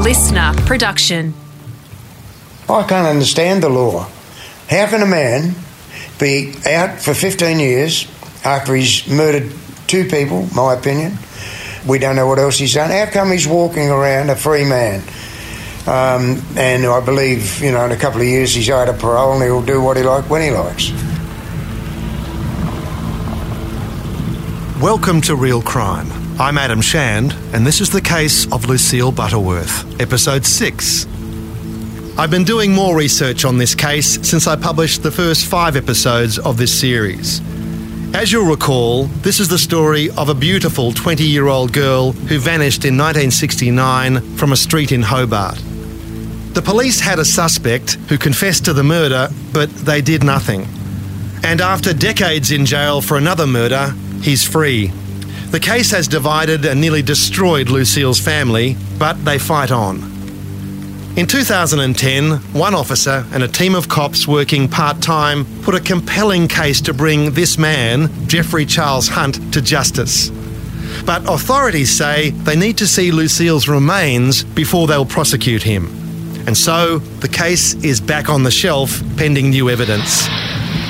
listener production. I can't understand the law. How can a man be out for 15 years after he's murdered two people, my opinion? We don't know what else he's done. How come he's walking around a free man? Um, and I believe, you know, in a couple of years he's out of parole and he'll do what he likes when he likes. Welcome to Real Crime. I'm Adam Shand, and this is the case of Lucille Butterworth, episode 6. I've been doing more research on this case since I published the first five episodes of this series. As you'll recall, this is the story of a beautiful 20 year old girl who vanished in 1969 from a street in Hobart. The police had a suspect who confessed to the murder, but they did nothing. And after decades in jail for another murder, he's free. The case has divided and nearly destroyed Lucille's family, but they fight on. In 2010, one officer and a team of cops working part time put a compelling case to bring this man, Jeffrey Charles Hunt, to justice. But authorities say they need to see Lucille's remains before they'll prosecute him. And so the case is back on the shelf pending new evidence.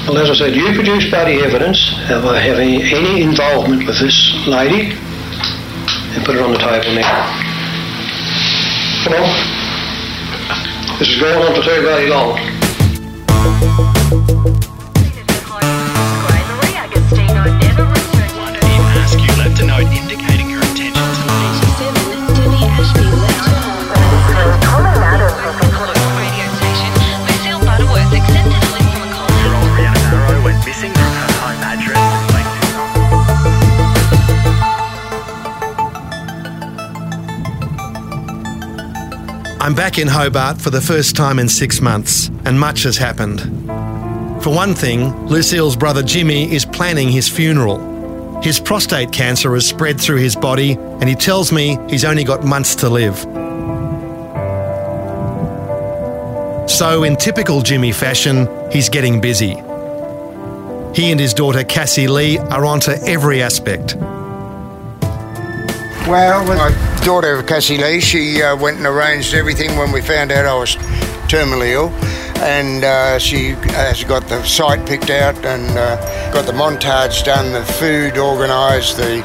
Well, as I said, you produce body evidence of uh, having any involvement with this lady and put it on the table now. Come on. This is going on for too very long. I'm back in Hobart for the first time in six months, and much has happened. For one thing, Lucille's brother Jimmy is planning his funeral. His prostate cancer has spread through his body, and he tells me he's only got months to live. So, in typical Jimmy fashion, he's getting busy. He and his daughter Cassie Lee are onto every aspect. Well, my daughter Cassie Lee, she uh, went and arranged everything when we found out I was terminally ill, and uh, she has got the site picked out and uh, got the montage done, the food organised, the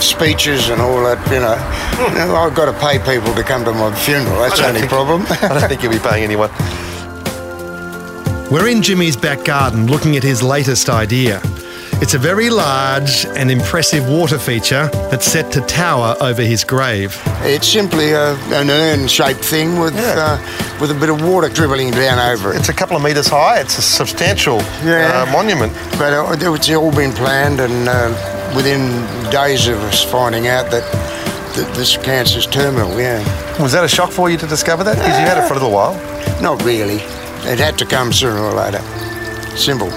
speeches and all that. You know, You know, I've got to pay people to come to my funeral. That's the only think- problem. I don't think you'll be paying anyone. We're in Jimmy's back garden looking at his latest idea. It's a very large and impressive water feature that's set to tower over his grave. it's simply a, an urn-shaped thing with Yeah. uh, with a bit of water dribbling down over it. It's a couple of metres high. It's a substantial Yeah. uh, monument. But uh, it's all been planned, and uh, within days of us finding out that, that this cancer's terminal, yeah. Was that a shock for you to discover that? Because you had it for a little while. Not really. It had to come sooner or later. Simple.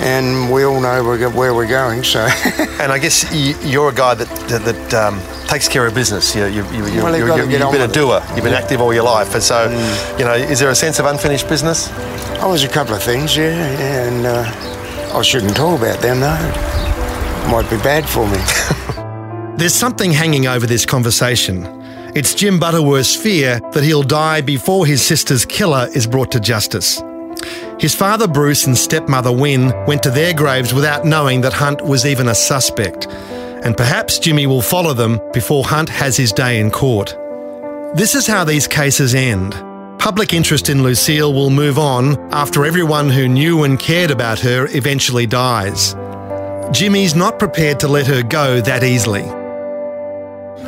And we all know where we're going, so. And I guess you're a guy that that, that um, takes care of business. You, you, you, you, Well, you've you, gotta you, get have been a with it. doer. You've been active all your life. And so, Mm. you know, is there a sense of unfinished business? oh, there's a couple of things, yeah, yeah and uh, I shouldn't talk about them, though. Might be bad for me. There's something hanging over this conversation. It's Jim Butterworth's fear that he'll die before his sister's killer is brought to justice. His father Bruce and stepmother Wynne went to their graves without knowing that Hunt was even a suspect. And perhaps Jimmy will follow them before Hunt has his day in court. This is how these cases end. Public interest in Lucille will move on after everyone who knew and cared about her eventually dies. Jimmy's not prepared to let her go that easily.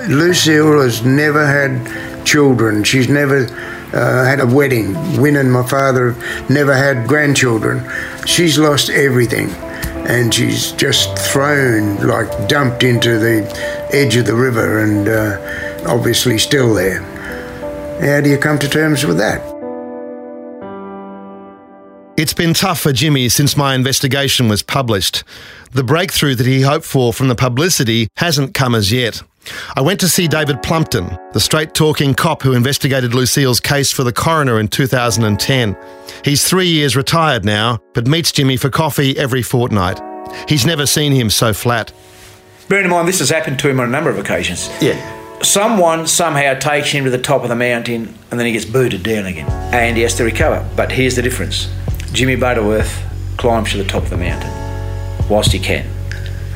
Lucille has never had children. She's never uh, had a wedding. Wynne and my father never had grandchildren. She's lost everything. And she's just thrown, like dumped into the edge of the river and uh, obviously still there. How do you come to terms with that? It's been tough for Jimmy since my investigation was published. The breakthrough that he hoped for from the publicity hasn't come as yet. I went to see David Plumpton, the straight talking cop who investigated Lucille's case for the coroner in 2010. He's three years retired now, but meets Jimmy for coffee every fortnight. He's never seen him so flat. Bearing in mind, this has happened to him on a number of occasions. Yeah. someone somehow takes him to the top of the mountain and then he gets booted down again and he has to recover. But here's the difference Jimmy Butterworth climbs to the top of the mountain whilst he can.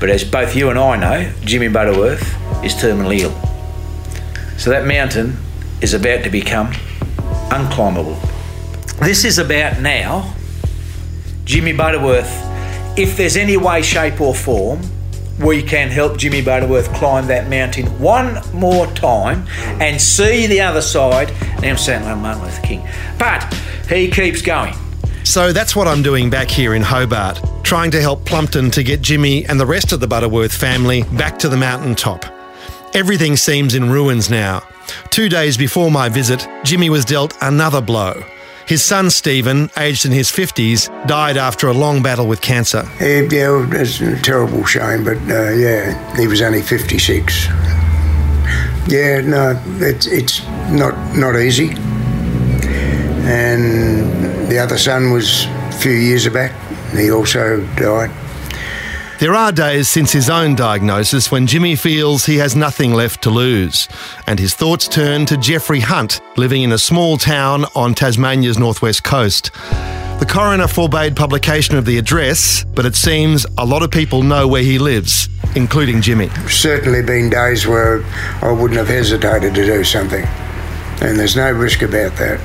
But as both you and I know, Jimmy Butterworth is terminally ill. So that mountain is about to become unclimbable. This is about now Jimmy Butterworth, if there's any way, shape, or form we can help Jimmy Butterworth climb that mountain one more time and see the other side. Now I'm saying like Martin Luther King. But he keeps going. So that's what I'm doing back here in Hobart, trying to help Plumpton to get Jimmy and the rest of the Butterworth family back to the mountaintop. Everything seems in ruins now. Two days before my visit, Jimmy was dealt another blow. His son Stephen, aged in his 50s, died after a long battle with cancer. Yeah, yeah, it's a terrible shame, but uh, yeah, he was only 56. Yeah, no, it's, it's not, not easy. And the other son was a few years back, he also died. There are days since his own diagnosis when Jimmy feels he has nothing left to lose, and his thoughts turn to Jeffrey Hunt, living in a small town on Tasmania's northwest coast. The coroner forbade publication of the address, but it seems a lot of people know where he lives, including Jimmy. Certainly been days where I wouldn't have hesitated to do something, and there's no risk about that.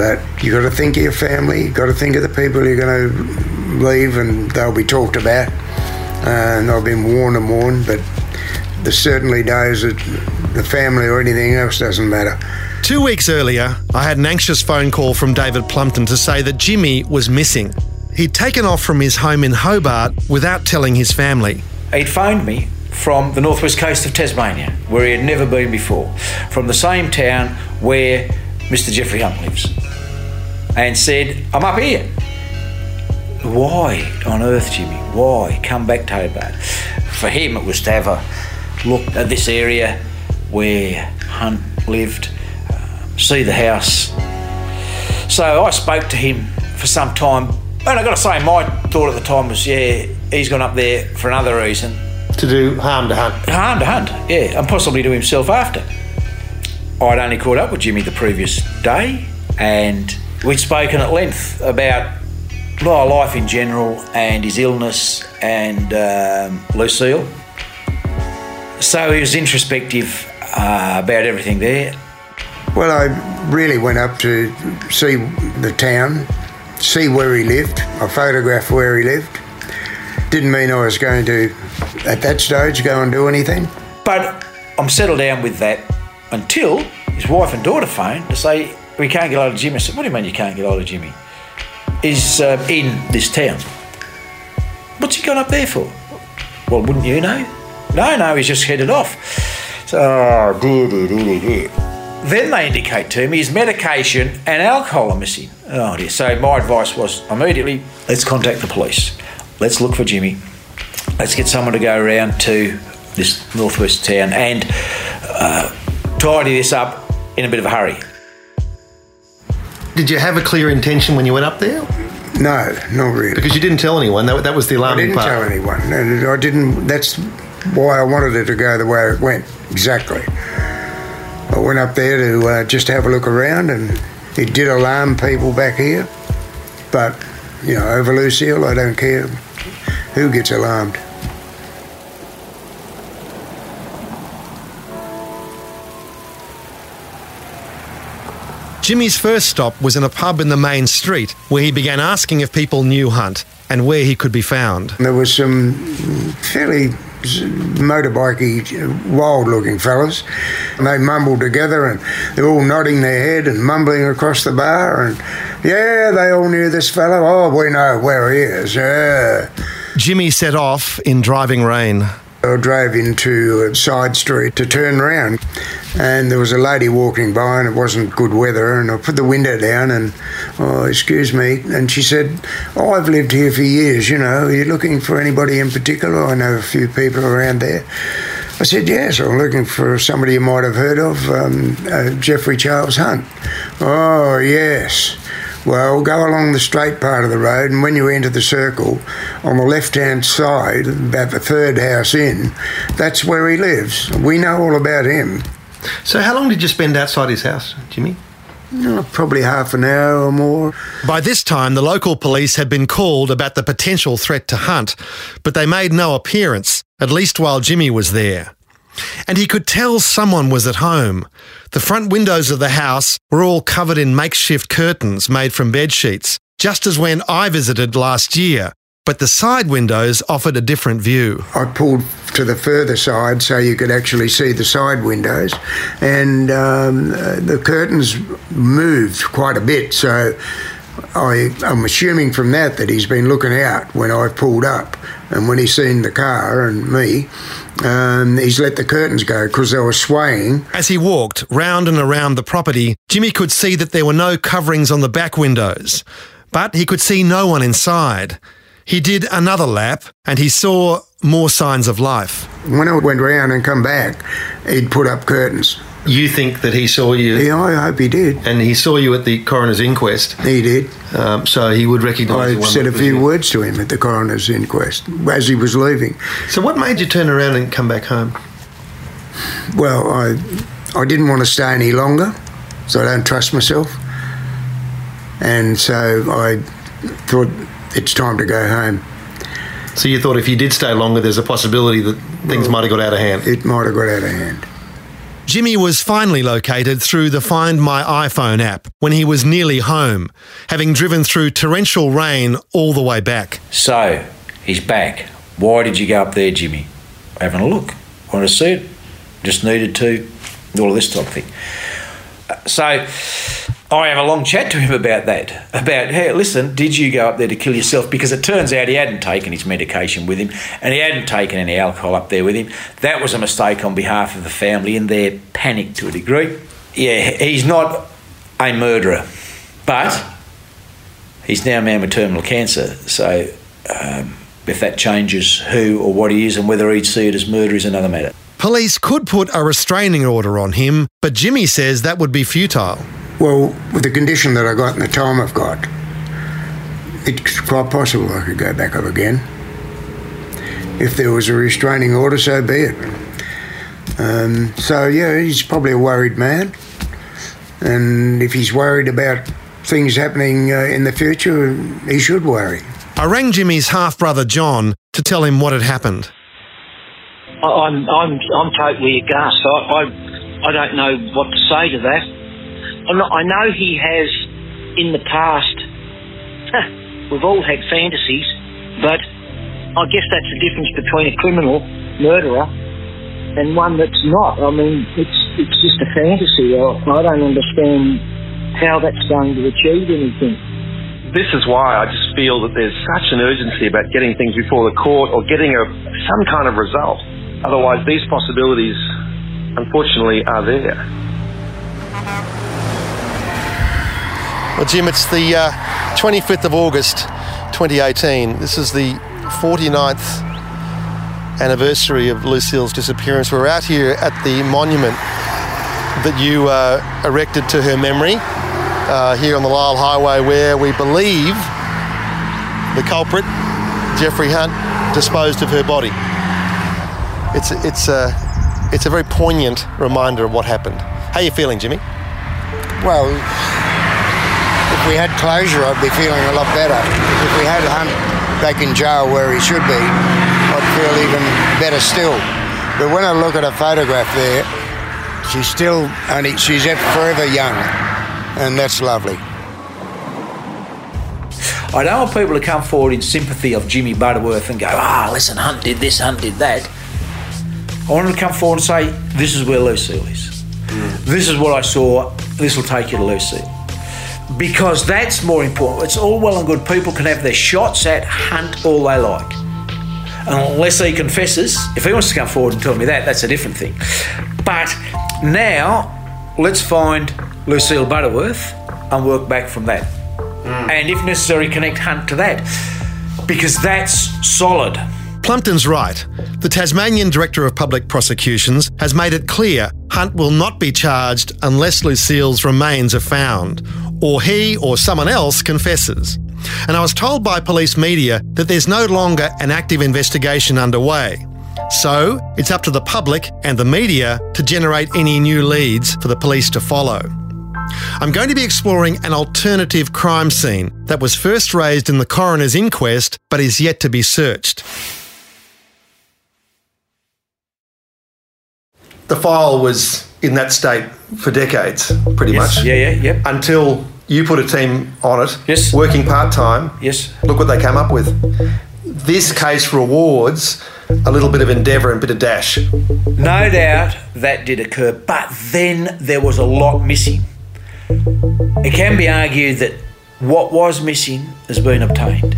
But you got to think of your family, you got to think of the people you're going to leave, and they'll be talked about, uh, and I've been warned and warned. But there's certainly days that the family or anything else doesn't matter. Two weeks earlier, I had an anxious phone call from David Plumpton to say that Jimmy was missing. He'd taken off from his home in Hobart without telling his family. He'd phoned me from the northwest coast of Tasmania, where he had never been before, from the same town where Mr. Jeffrey Hunt lives, and said, I'm up here. Why on earth, Jimmy? Why? Come back to Hobart. For him, it was to have a look at this area where Hunt lived, uh, see the house. So I spoke to him for some time, and I've got to say, my thought at the time was, yeah, he's gone up there for another reason. To do harm to Hunt. Harm to Hunt, yeah, and possibly to himself after. I'd only caught up with Jimmy the previous day, and we'd spoken at length about my life in general and his illness and um, Lucille. So he was introspective uh, about everything there. Well, I really went up to see the town, see where he lived. I photographed where he lived. Didn't mean I was going to, at that stage, go and do anything. But I'm settled down with that until his wife and daughter phoned to say, We can't get hold of Jimmy. I said, What do you mean you can't get hold of Jimmy? He's uh, in this town. What's he gone up there for? Well, wouldn't you know? No, no, he's just headed off. So, dear. Then they indicate to me his medication and alcohol are missing. Oh dear. So my advice was immediately let's contact the police. Let's look for Jimmy. Let's get someone to go around to this northwest town and uh, tidy this up in a bit of a hurry. Did you have a clear intention when you went up there? No, not really. Because you didn't tell anyone. That, that was the I alarming didn't part. tell anyone. And I didn't. That's why I wanted it to go the way it went. Exactly. I went up there to uh, just have a look around, and it did alarm people back here. But you know, over Lucille, I don't care who gets alarmed. Jimmy's first stop was in a pub in the main street where he began asking if people knew Hunt and where he could be found. There was some fairly motorbikey, uh, wild-looking fellas. And they mumbled together, and they're all nodding their head and mumbling across the bar. And yeah, they all knew this fellow. Oh, we know where he is. Yeah. Jimmy set off in driving rain. I drove into a side street to turn round, and there was a lady walking by, and it wasn't good weather. And I put the window down, and oh, excuse me, and she said, "Oh, I've lived here for years. You know, are you looking for anybody in particular? I know a few people around there." I said, "Yes, I'm looking for somebody you might have heard of, um, uh, Jeffrey Charles Hunt." Oh, yes. Well, go along the straight part of the road, and when you enter the circle, on the left hand side, about the third house in, that's where he lives. We know all about him. So, how long did you spend outside his house, Jimmy? Oh, probably half an hour or more. By this time, the local police had been called about the potential threat to Hunt, but they made no appearance, at least while Jimmy was there. And he could tell someone was at home. The front windows of the house were all covered in makeshift curtains made from bed sheets, just as when I visited last year. But the side windows offered a different view. I pulled to the further side so you could actually see the side windows, and um, the curtains moved quite a bit. So I, I'm assuming from that that he's been looking out when I pulled up, and when he's seen the car and me, um, he's let the curtains go because they were swaying. As he walked round and around the property, Jimmy could see that there were no coverings on the back windows, but he could see no one inside. He did another lap and he saw more signs of life. When I went round and come back, he'd put up curtains. You think that he saw you, Yeah, I hope he did. and he saw you at the coroner's inquest, He did. um, so he would recognise. I said a few you. words to him at the coroner's inquest as he was leaving. So, what made you turn around and come back home? Well, I, I didn't want to stay any longer, so I don't trust myself. And so I thought it's time to go home. So, you thought if you did stay longer, there's a possibility that things might have got out of hand. It might have got out of hand. Jimmy was finally located through the Find My iPhone app when he was nearly home, having driven through torrential rain all the way back. So, he's back. Why did you go up there, Jimmy? Having a look. Want to see it? Just needed to. All of this type of thing. Uh, So, I have a long chat to him about that. About, hey, listen, did you go up there to kill yourself? Because it turns out he hadn't taken his medication with him and he hadn't taken any alcohol up there with him. That was a mistake on behalf of the family and their panic to a degree. Yeah, he's not a murderer, but he's now a man with terminal cancer. So, um, if that changes who or what he is and whether he'd see it as murder is another matter. Police could put a restraining order on him, but Jimmy says that would be futile. Well, with the condition that I got and the time I've got, it's quite possible I could go back up again. If there was a restraining order, so be it. Um, so, yeah, he's probably a worried man. And if he's worried about things happening uh, in the future, he should worry. I rang Jimmy's half brother John to tell him what had happened. I- I'm I'm I'm totally aghast. I I, I don't know what to say to that. I know he has in the past. we've all had fantasies, but I guess that's the difference between a criminal murderer and one that's not. I mean, it's it's just a fantasy. I, I don't understand how that's going to achieve anything. this is why I just feel that there's such an urgency about getting things before the court or getting a, some kind of result. Otherwise, these possibilities, unfortunately, are there. Well, Jim, it's the uh, 25th of August 2018. This is the 49th anniversary of Lucille's disappearance. We're out here at the monument that you uh, erected to her memory uh, here on the Lyell Highway, where we believe the culprit, Jeffrey Hunt, disposed of her body. It's, it's, a, it's a very poignant reminder of what happened. How are you feeling, Jimmy? Well, we had closure, I'd be feeling a lot better. If we had Hunt back in jail where he should be, I'd feel even better still. But when I look at a photograph there, she's still only she's forever young, and that's lovely. I don't want people to come forward in sympathy of Jimmy Butterworth and go, ah, listen, Hunt did this, Hunt did that. I want them to come forward and say, this is where Lucille is. This is what I saw. This will take you to Lucille. Because that's more important. It's all well and good. People can have their shots at Hunt all they like. Unless he confesses. If he wants to come forward and tell me that, that's a different thing. But now, let's find Lucille Butterworth and work back from that hmm. and if necessary, connect Hunt to that because that's solid. Plumpton's right. The Tasmanian Director of Public Prosecutions has made it clear Hunt will not be charged unless Lucille's remains are found, or he or someone else confesses. And I was told by police media that there's no longer an active investigation underway. So, it's up to the public and the media to generate any new leads for the police to follow. I'm going to be exploring an alternative crime scene that was first raised in the coroner's inquest but is yet to be searched. The file was in that state for decades, pretty Yes. much. Yeah, yeah, yep. Until you put a team on it, Yes. working part time. Yes. Look what they came up with. This case rewards a little bit of endeavour and a bit of dash. No doubt that did occur, but then there was a lot missing. It can be argued that what was missing has been obtained.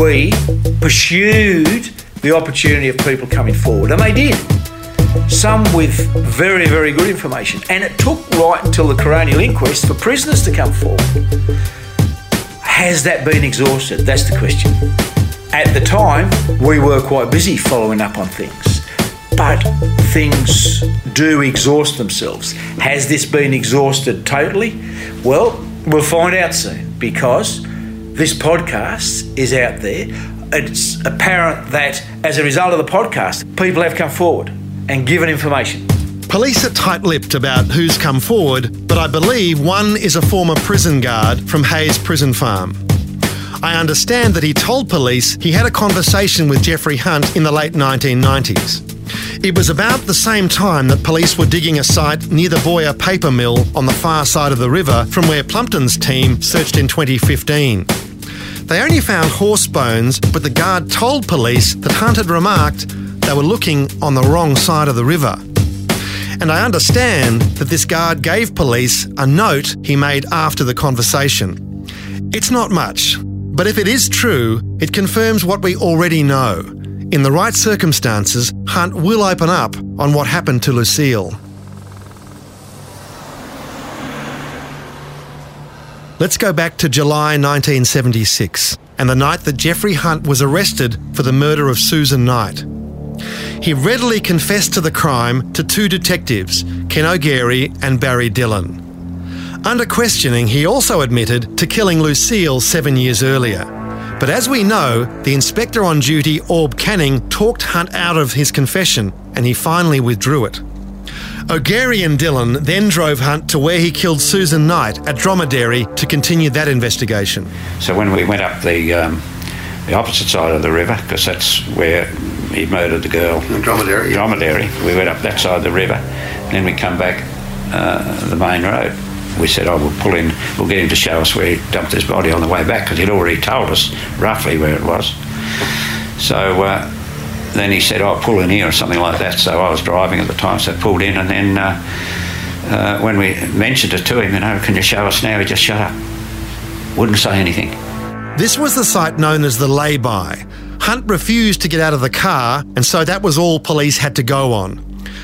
We pursued the opportunity of people coming forward, and they did. Some with very, very good information. And it took right until the coronial inquest for prisoners to come forward. Has that been exhausted? That's the question. At the time, we were quite busy following up on things, but things do exhaust themselves. Has this been exhausted totally? Well, we'll find out soon because this podcast is out there. It's apparent that as a result of the podcast, people have come forward and given information. Police are tight lipped about who's come forward, but I believe one is a former prison guard from Hayes Prison Farm. I understand that he told police he had a conversation with Jeffrey Hunt in the late 1990s. It was about the same time that police were digging a site near the Boyer paper mill on the far side of the river from where Plumpton's team searched in 2015. They only found horse bones, but the guard told police that Hunt had remarked they were looking on the wrong side of the river. And I understand that this guard gave police a note he made after the conversation. It's not much, but if it is true, it confirms what we already know. In the right circumstances, Hunt will open up on what happened to Lucille. Let's go back to July 1976 and the night that Jeffrey Hunt was arrested for the murder of Susan Knight. He readily confessed to the crime to two detectives, Ken O'Gary and Barry Dillon. Under questioning, he also admitted to killing Lucille seven years earlier. But as we know, the inspector on duty, Orb Canning, talked Hunt out of his confession and he finally withdrew it. O'Gary and Dillon then drove Hunt to where he killed Susan Knight at Dromedary to continue that investigation. So when we went up the um, the opposite side of the river, because that's where he murdered the girl, Dromedary. Dromedary, we went up that side of the river. Then we come back uh, the main road. We said, "Oh, we'll pull in. We'll get him to show us where he dumped his body on the way back," because he'd already told us roughly where it was. So. Uh, then he said, "I'll "Oh, pull in here" or something like that. So I was driving at the time, so I pulled in, and then uh, uh, when we mentioned it to him, you know, can you show us now? He just shut up, wouldn't say anything. This was the site known as the lay-by. Hunt refused to get out of the car, and so that was all police had to go on.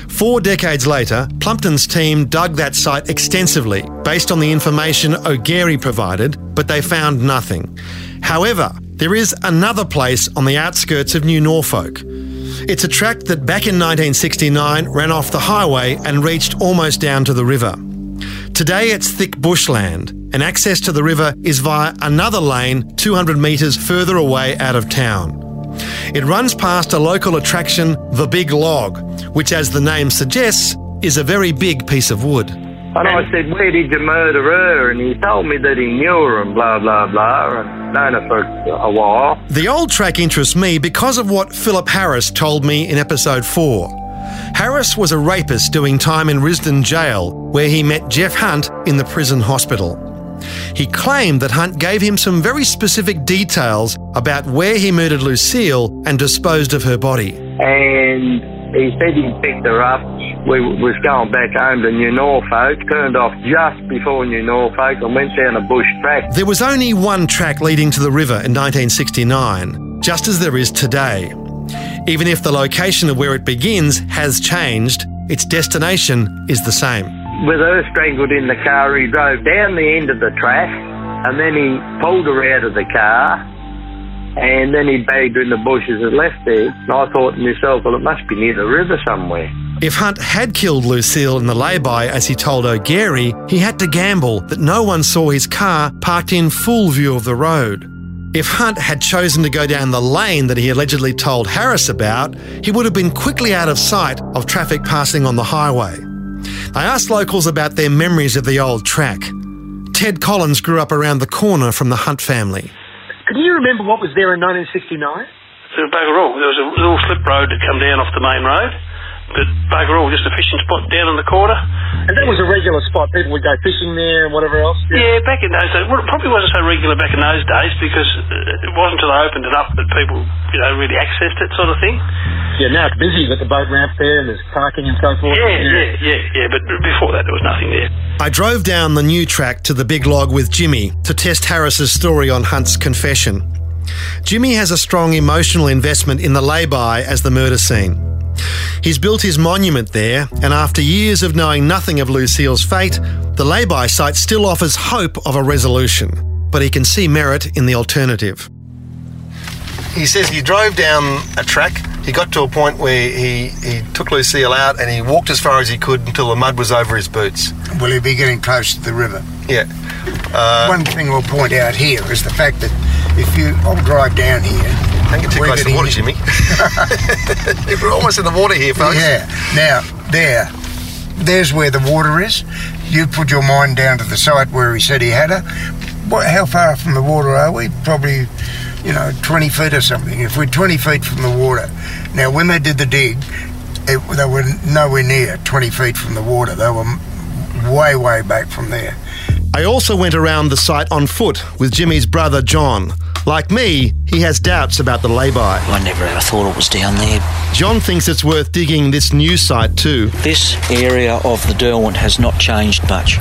Four decades later, Plumpton's team dug that site extensively based on the information O'Gary provided, but they found nothing. However, there is another place on the outskirts of New Norfolk. It's a track that back in 1969 ran off the highway and reached almost down to the river. Today it's thick bushland, and access to the river is via another lane 200 metres further away out of town. It runs past a local attraction, the Big Log, which, as the name suggests, is a very big piece of wood. And I said, where did you murder her? And he told me that he knew her and blah, blah, blah, and known her for a while. The old track interests me because of what Philip Harris told me in episode 4. Harris was a rapist doing time in Risdon jail, where he met Jeff Hunt in the prison hospital. He claimed that Hunt gave him some very specific details about where he murdered Lucille and disposed of her body. And he said he picked her up. We was going back home to New Norfolk, turned off just before New Norfolk and went down a bush track. There was only one track leading to the river in 1969, just as there is today. Even if the location of where it begins has changed, its destination is the same. With her strangled in the car, he drove down the end of the track and then he pulled her out of the car and then he bagged her in the bushes and left there. And I thought to myself, well, it must be near the river somewhere. If Hunt had killed Lucille in the lay-by as he told O'Gary, he had to gamble that no one saw his car parked in full view of the road. If Hunt had chosen to go down the lane that he allegedly told Harris about, he would have been quickly out of sight of traffic passing on the highway. I asked locals about their memories of the old track. Ted Collins grew up around the corner from the Hunt family. Can you remember what was there in 1969? There was bugger all. There was a little slip road that come down off the main road, but bugger all, just a fishing spot down in the quarter. And that was a regular spot. People would go fishing there and whatever else. Yeah, back in those days, well, it probably wasn't so regular back in those days because it wasn't until they opened it up that people, you know, really accessed it, sort of thing. Yeah, now it's busy. You've got the boat ramp there and there's parking and so forth. Yeah, yeah, yeah, yeah. But before that, there was nothing there. I drove down the new track to the big log with Jimmy to test Harris's story on Hunt's confession. Jimmy has a strong emotional investment in the lay-by as the murder scene. He's built his monument there, and after years of knowing nothing of Lucille's fate, the lay-by site still offers hope of a resolution. But he can see merit in the alternative. He says he drove down a track. He got to a point where he, he took Lucille out and he walked as far as he could until the mud was over his boots. Will he be getting close to the river? Yeah. Uh, One thing we'll point out here is the fact that if you, I'll drive down here. Don't get too close to the water, Jimmy. We're almost in the water here, folks. Yeah. Now, there, there's where the water is. You put your mind down to the site where he said he had her. What, how far from the water are we? Probably, you know, 20 feet or something. If we're 20 feet from the water. Now, when they did the dig, it, they were nowhere near 20 feet from the water. They were way, way back from there. I also went around the site on foot with Jimmy's brother John. Like me, he has doubts about the lay-by. I never ever thought it was down there. John thinks it's worth digging this new site too. This area of the Derwent has not changed much.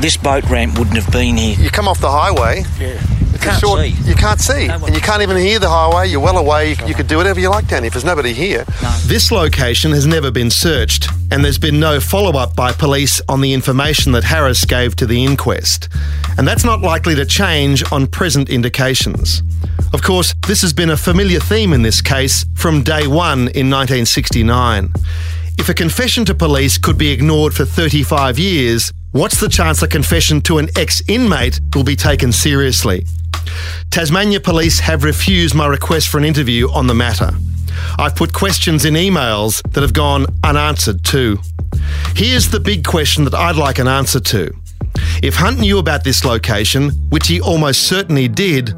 This boat ramp wouldn't have been here. You come off the highway. Yeah. It's Can't short, see. You can't see, No and you can't even hear the highway. You're well away. You, you could do whatever you like down here. If there's nobody here, No. This location has never been searched, and there's been no follow up by police on the information that Harris gave to the inquest. And that's not likely to change on present indications. Of course, this has been a familiar theme in this case from day one in 1969. If a confession to police could be ignored for 35 years, what's the chance a confession to an ex inmate will be taken seriously? Tasmania Police have refused my request for an interview on the matter. I've put questions in emails that have gone unanswered too. Here's the big question that I'd like an answer to. If Hunt knew about this location, which he almost certainly did,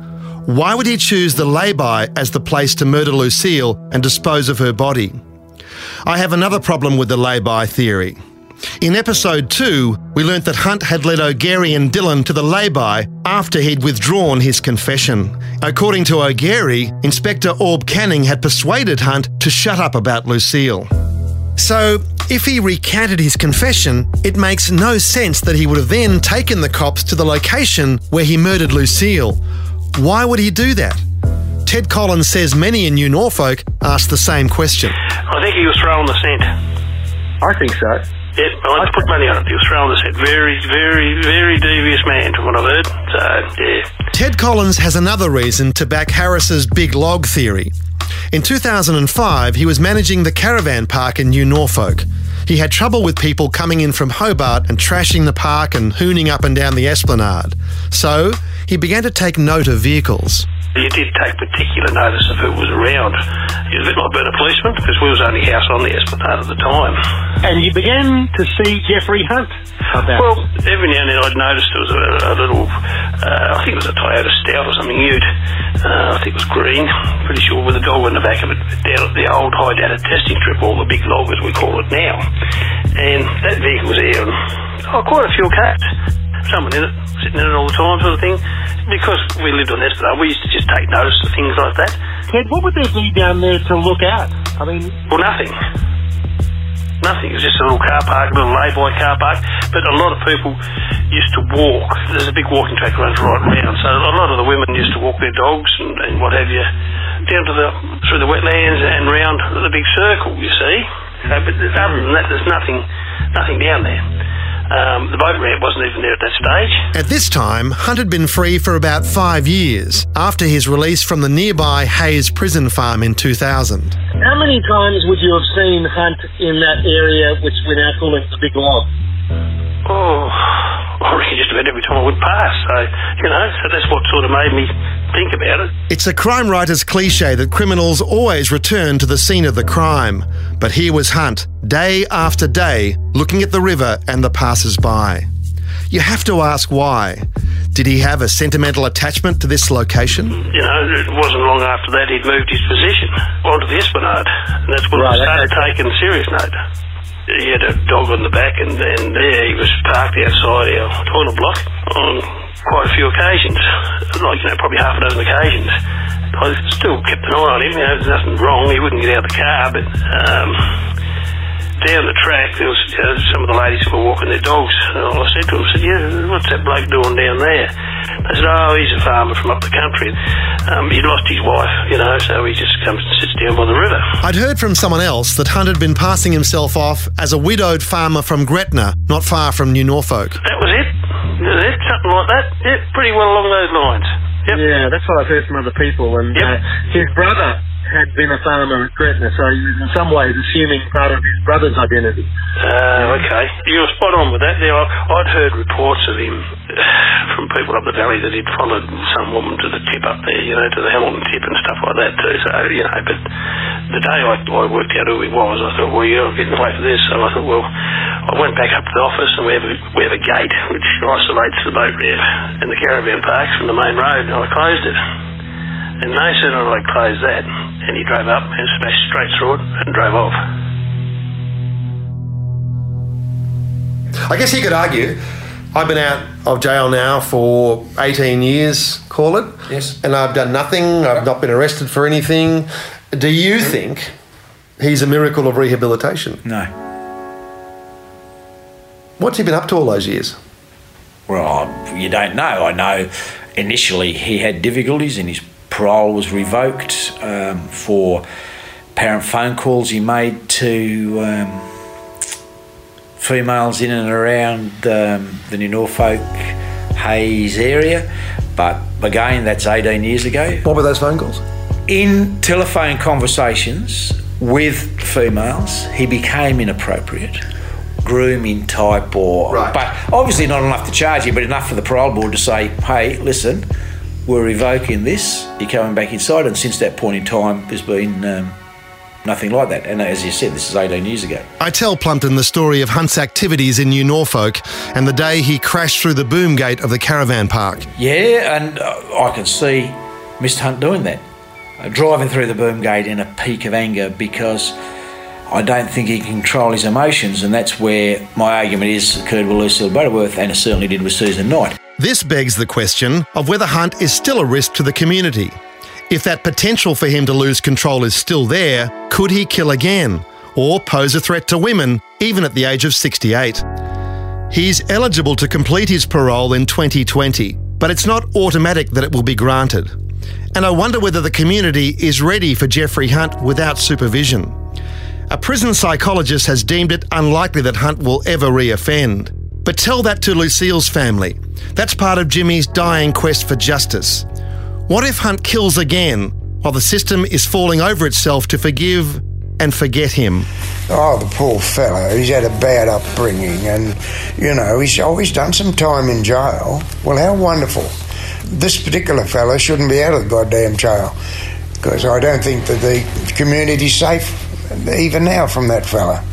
why would he choose the lay-by as the place to murder Lucille and dispose of her body? I have another problem with the lay-by theory. In episode 2, we learnt that Hunt had led O'Gary and Dillon to the lay-by after he'd withdrawn his confession. According to O'Gary, Inspector Orb Canning had persuaded Hunt to shut up about Lucille. So, if he recanted his confession, it makes no sense that he would have then taken the cops to the location where he murdered Lucille. Why would he do that? Ted Collins says many in New Norfolk asked the same question. I think he was throwing the scent. I think so. Yeah, I like to put money on it. The scent. Very, very, very devious man, from what I've heard. So, yeah. Ted Collins has another reason to back Harris's big log theory. In 2005, he was managing the caravan park in New Norfolk. He had trouble with people coming in from Hobart and trashing the park and hooning up and down the esplanade. So, he began to take note of vehicles. You did take particular notice of who was around. It was a bit like being a policeman because we was only house on the esplanade at the time. And you began to see Jeffrey Hunt about Well, every now and then I'd noticed there was a, a little, uh, I think it was a Toyota Stout or something Ute. Uh, I think it was green, pretty sure, with a dog in the back of it, down at the old high data testing strip, all the big log as we call it now. And that vehicle was there, and oh, quite a few cats. Someone in it, sitting in it all the time, sort of thing. Because we lived on Esplanade, we used to just take notice of things like that. Ted, what would there be down there to look at? I mean, Well, nothing. Nothing. It was just a little car park, a little lay-by car park. But a lot of people used to walk. There's a big walking track runs right around. So a lot of the women used to walk their dogs and, and what have you down to the through the wetlands and round the big circle. You see. So, but other than that, there's nothing, nothing down there. Um, the boat ramp wasn't even there at that stage. At this time, Hunt had been free for about five years after his release from the nearby Hayes prison farm in 2000. how many times would you have seen Hunt in that area, which we're now calling the Big Log? Oh, I reckon just about every time I would pass. So, you know, so that's what sort of made me think about it. It's a crime writer's cliche that criminals always return to the scene of the crime. But here was Hunt, day after day, looking at the river and the passers by. You have to ask why. Did he have a sentimental attachment to this location? You know, it wasn't long after that he'd moved his position onto the Esplanade, and that's when Right, it started okay. taking serious note. He had a dog on the back, and, then there he was parked outside our toilet block on quite a few occasions, like you know, probably half a dozen occasions. I still kept an eye on him. You know, there's nothing wrong. He wouldn't get out of the car, but um, down the track, there was you know, some of the ladies who were walking their dogs. And I said to them, I said, yeah, what's that bloke doing down there? They said, oh, he's a farmer from up the country. Um, he lost his wife, you know, so he just comes and sits down by the river. I'd heard from someone else that Hunt had been passing himself off as a widowed farmer from Gretna, not far from New Norfolk. That was it. That was it. Something like that. Yeah, pretty well along those lines. Yep. Yeah, that's what I've heard from other people. And Yep. uh, his brother had been a farmer at Gretna, so he was in some ways assuming part of his brother's identity. Uh, okay. You were spot on with that. Now, I'd heard reports of him from people up the valley that he'd followed some woman to the tip up there, you know, to the Hamilton tip and stuff like that too. So, you know, but the day I, I worked out who he was, I thought, well, I'm getting away for this. So I thought, well, I went back up to the office and we have a, we have a gate which isolates the boat ramp and the caravan parks from the main road, and I closed it. And no sooner did I close that, and he drove up and smashed straight through it and drove off. I guess he could argue. I've been out of jail now for 18 years, call it. Yes. And I've done nothing. I've not been arrested for anything. Do you think he's a miracle of rehabilitation? No. What's he been up to all those years? Well, you don't know. I know initially he had difficulties in his parole was revoked um, for parent phone calls he made to um, females in and around um, the New Norfolk Hayes area. But again, that's 18 years ago. What were those phone calls? In telephone conversations with females, he became inappropriate, grooming type, or Right. but obviously not enough to charge you, but enough for the parole board to say, "Hey, listen, we're revoking this. You're coming back inside." And since that point in time, there's been um, nothing like that. And as you said, this is 18 years ago. I tell Plumpton the story of Hunt's activities in New Norfolk and the day he crashed through the boom gate of the caravan park. Yeah, and uh, I can see Mr. Hunt doing that, uh, driving through the boom gate in a peak of anger because I don't think he can control his emotions, and that's where my argument is occurred with Lucille Butterworth, and it certainly did with Susan Knight. This begs the question of whether Hunt is still a risk to the community. If that potential for him to lose control is still there, could he kill again or pose a threat to women even at the age of 68? He's eligible to complete his parole in 2020, but it's not automatic that it will be granted. And I wonder whether the community is ready for Jeffrey Hunt without supervision. A prison psychologist has deemed it unlikely that Hunt will ever reoffend. But tell that to Lucille's family. That's part of Jimmy's dying quest for justice. What if Hunt kills again while the system is falling over itself to forgive and forget him? Oh, the poor fellow. He's had a bad upbringing and, you know, he's oh, always done some time in jail. Well, how wonderful. This particular fellow shouldn't be out of the goddamn jail because I don't think that the community's safe even now from that fella,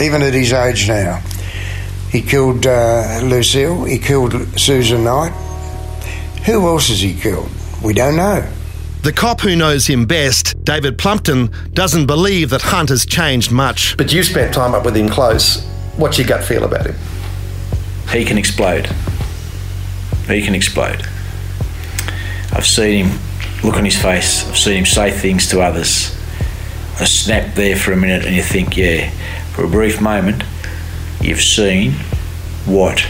even at his age now. He killed uh, Lucille, he killed Susan Knight. Who else has he killed? We don't know. The cop who knows him best, David Plumpton, doesn't believe that Hunt has changed much. But you spent time up with him close. What's your gut feel about him? He can explode. He can explode. I've seen him look on his face, I've seen him say things to others. A snap there for a minute, and you think, yeah, for a brief moment, you've seen what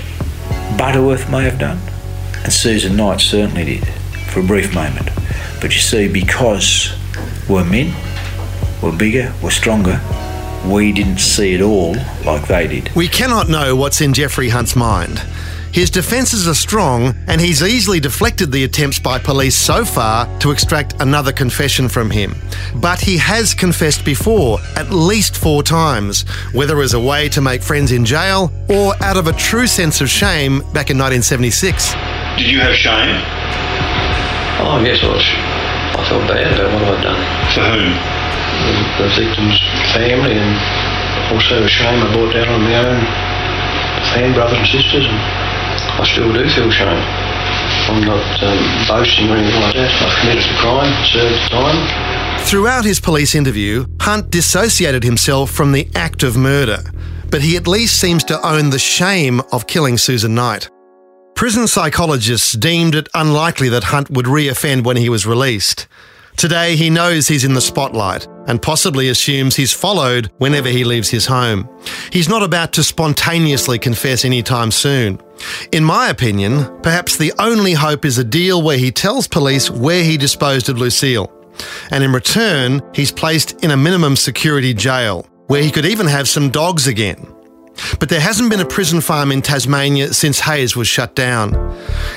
Butterworth may have done, and Susan Knight certainly did, for a brief moment. But you see, because we're men, we're bigger, we're stronger, we didn't see it all like they did. We cannot know what's in Jeffrey Hunt's mind. His defences are strong, and he's easily deflected the attempts by police so far to extract another confession from him. But he has confessed before, at least four times, whether as a way to make friends in jail or out of a true sense of shame back in 1976. Did you have shame? Oh, yes, I was. I felt bad about what I'd done. For whom? The, the victim's family and also a shame I brought down on my own fan brothers and sisters and I still do feel shame. I'm not um, boasting or anything like that. I've committed a crime, served time. Throughout his police interview, Hunt dissociated himself from the act of murder, but he at least seems to own the shame of killing Susan Knight. Prison psychologists deemed it unlikely that Hunt would reoffend when he was released. Today, he knows he's in the spotlight and possibly assumes he's followed whenever he leaves his home. He's not about to spontaneously confess anytime soon. In my opinion, perhaps the only hope is a deal where he tells police where he disposed of Lucille. And in return, he's placed in a minimum security jail, where he could even have some dogs again. But there hasn't been a prison farm in Tasmania since Hayes was shut down.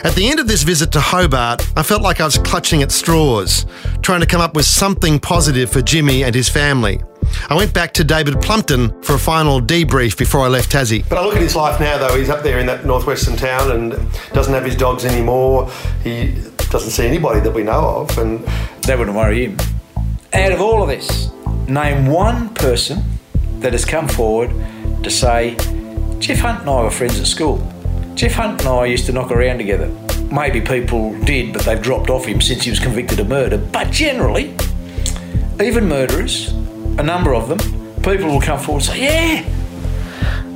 At the end of this visit to Hobart, I felt like I was clutching at straws, trying to come up with something positive for Jimmy and his family. I went back to David Plumpton for a final debrief before I left Tassie. But I look at his life now, though. He's up there in that northwestern town and doesn't have his dogs anymore. He doesn't see anybody that we know of, and That wouldn't worry him. Out of all of this, name one person that has come forward to say, Jeff Hunt and I were friends at school. Jeff Hunt and I used to knock around together. Maybe people did, but they've dropped off him since he was convicted of murder. But generally, even murderers, a number of them, people will come forward and say, Yeah,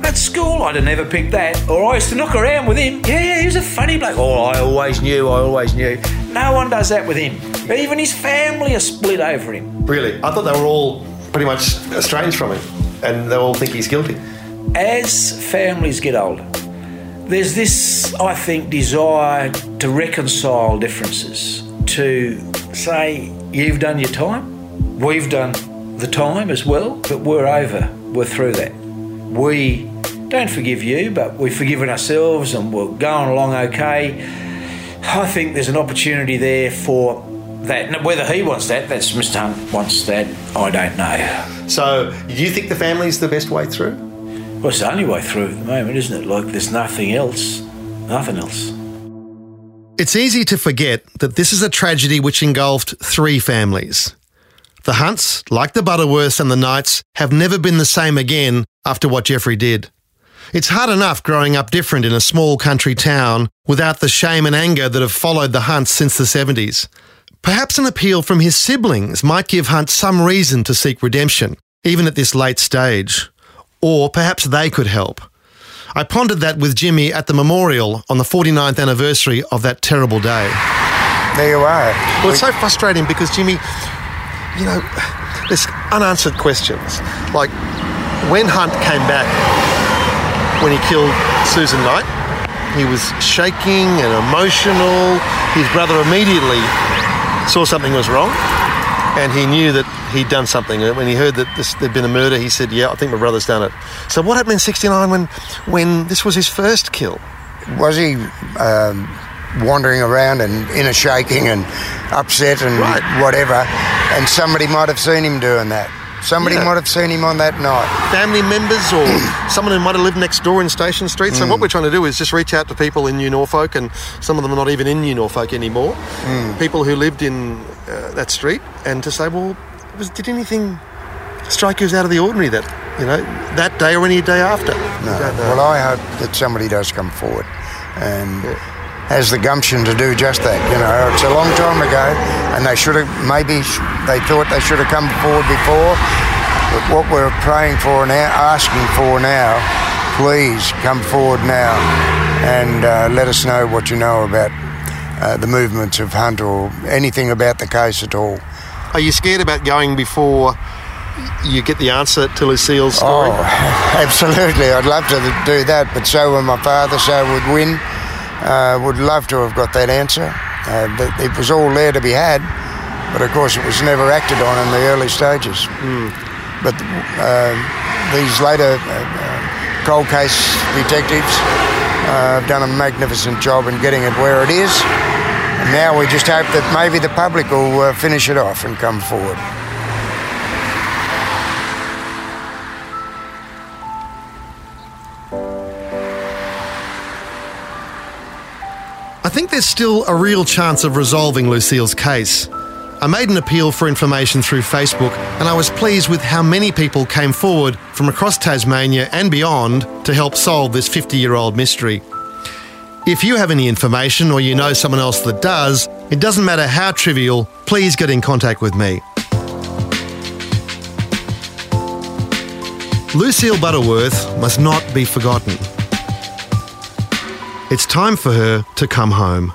at school I'd have never picked that. Or I used to knock around with him. Yeah, yeah, he was a funny bloke. Oh, I always knew, I always knew. No one does that with him. Even his family are split over him. really, I thought they were all pretty much estranged from him, and they all think he's guilty. As families get older, there's this, I think, desire to reconcile differences, to say, you've done your time, we've done the time as well, but we're over, we're through that. We don't forgive you, but we've forgiven ourselves and we're going along okay. I think there's an opportunity there for that. Now, Whether he wants that, that's Mr. Hunt wants that, I don't know. So, do you think the family's the best way through? Well, it's the only way through at the moment, isn't it? Like, there's nothing else. Nothing else. It's easy to forget that this is a tragedy which engulfed three families. The Hunts, like the Butterworths and the Knights, have never been the same again after what Jeffrey did. It's hard enough growing up different in a small country town without the shame and anger that have followed the Hunts since the 70s. Perhaps an appeal from his siblings might give Hunt some reason to seek redemption, even at this late stage. Or perhaps they could help. I pondered that with Jimmy at the memorial on the 49th anniversary of that terrible day. There you are. Well, it's so frustrating because Jimmy, you know, there's unanswered questions. Like when Hunt came back, when he killed Susan Knight, he was shaking and emotional. His brother immediately saw something was wrong, and he knew that he'd done something. When he heard that this, there'd been a murder, he said, "Yeah, I think my brother's done it." So what happened in '69 when when this was his first kill? Was he um, wandering around and inner shaking and upset and whatever? And somebody might have seen him doing that. Somebody Yeah. might have seen him on that night. family members or someone who might have lived next door in Station Street. So Mm. what we're trying to do is just reach out to people in New Norfolk, and some of them are not even in New Norfolk anymore. Mm. People who lived in uh, that street, and to say, well, was, did anything strike you as out of the ordinary that you know that day or any day after? No. Well, I hope that somebody does come forward and has the gumption to do just that. You know, it's a long time ago, and they should have maybe they thought they should have come forward before. But what we're praying for now, asking for now, please come forward now and uh, let us know what you know about uh, the movements of Hunt or anything about the case at all. Are you scared about going before you get the answer to Lucille's story? Oh, absolutely. I'd love to do that, but so would my father, so would Win. Uh, would love to have got that answer. Uh, but it was all there to be had, but of course it was never acted on in the early stages. But uh, these later uh, uh, cold case detectives uh, have done a magnificent job in getting it where it is. And now we just hope that maybe the public will finish it off and come forward. Think there's still a real chance of resolving Lucille's case. I made an appeal for information through Facebook, and I was pleased with how many people came forward from across Tasmania and beyond to help solve this 50 year old mystery. If you have any information or you know someone else that does, it doesn't matter how trivial, please get in contact with me. Lucille Butterworth must not be forgotten. It's time for her to come home.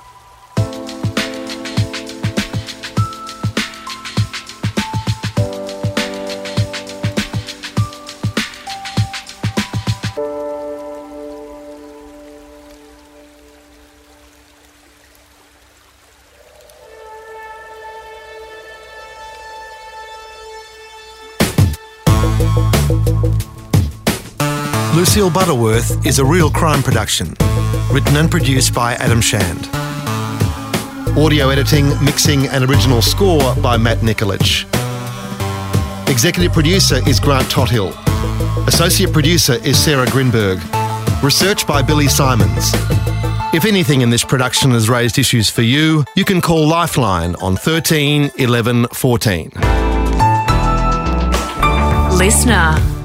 Lucille Butterworth is a real crime production, written and produced by Adam Shand. Audio editing, mixing, and original score by Matt Nikolic. Executive producer is Grant Tothill. Associate producer is Sarah Grinberg. Research by Billy Simons. If anything in this production has raised issues for you, you can call Lifeline on 13 11 14. Listener.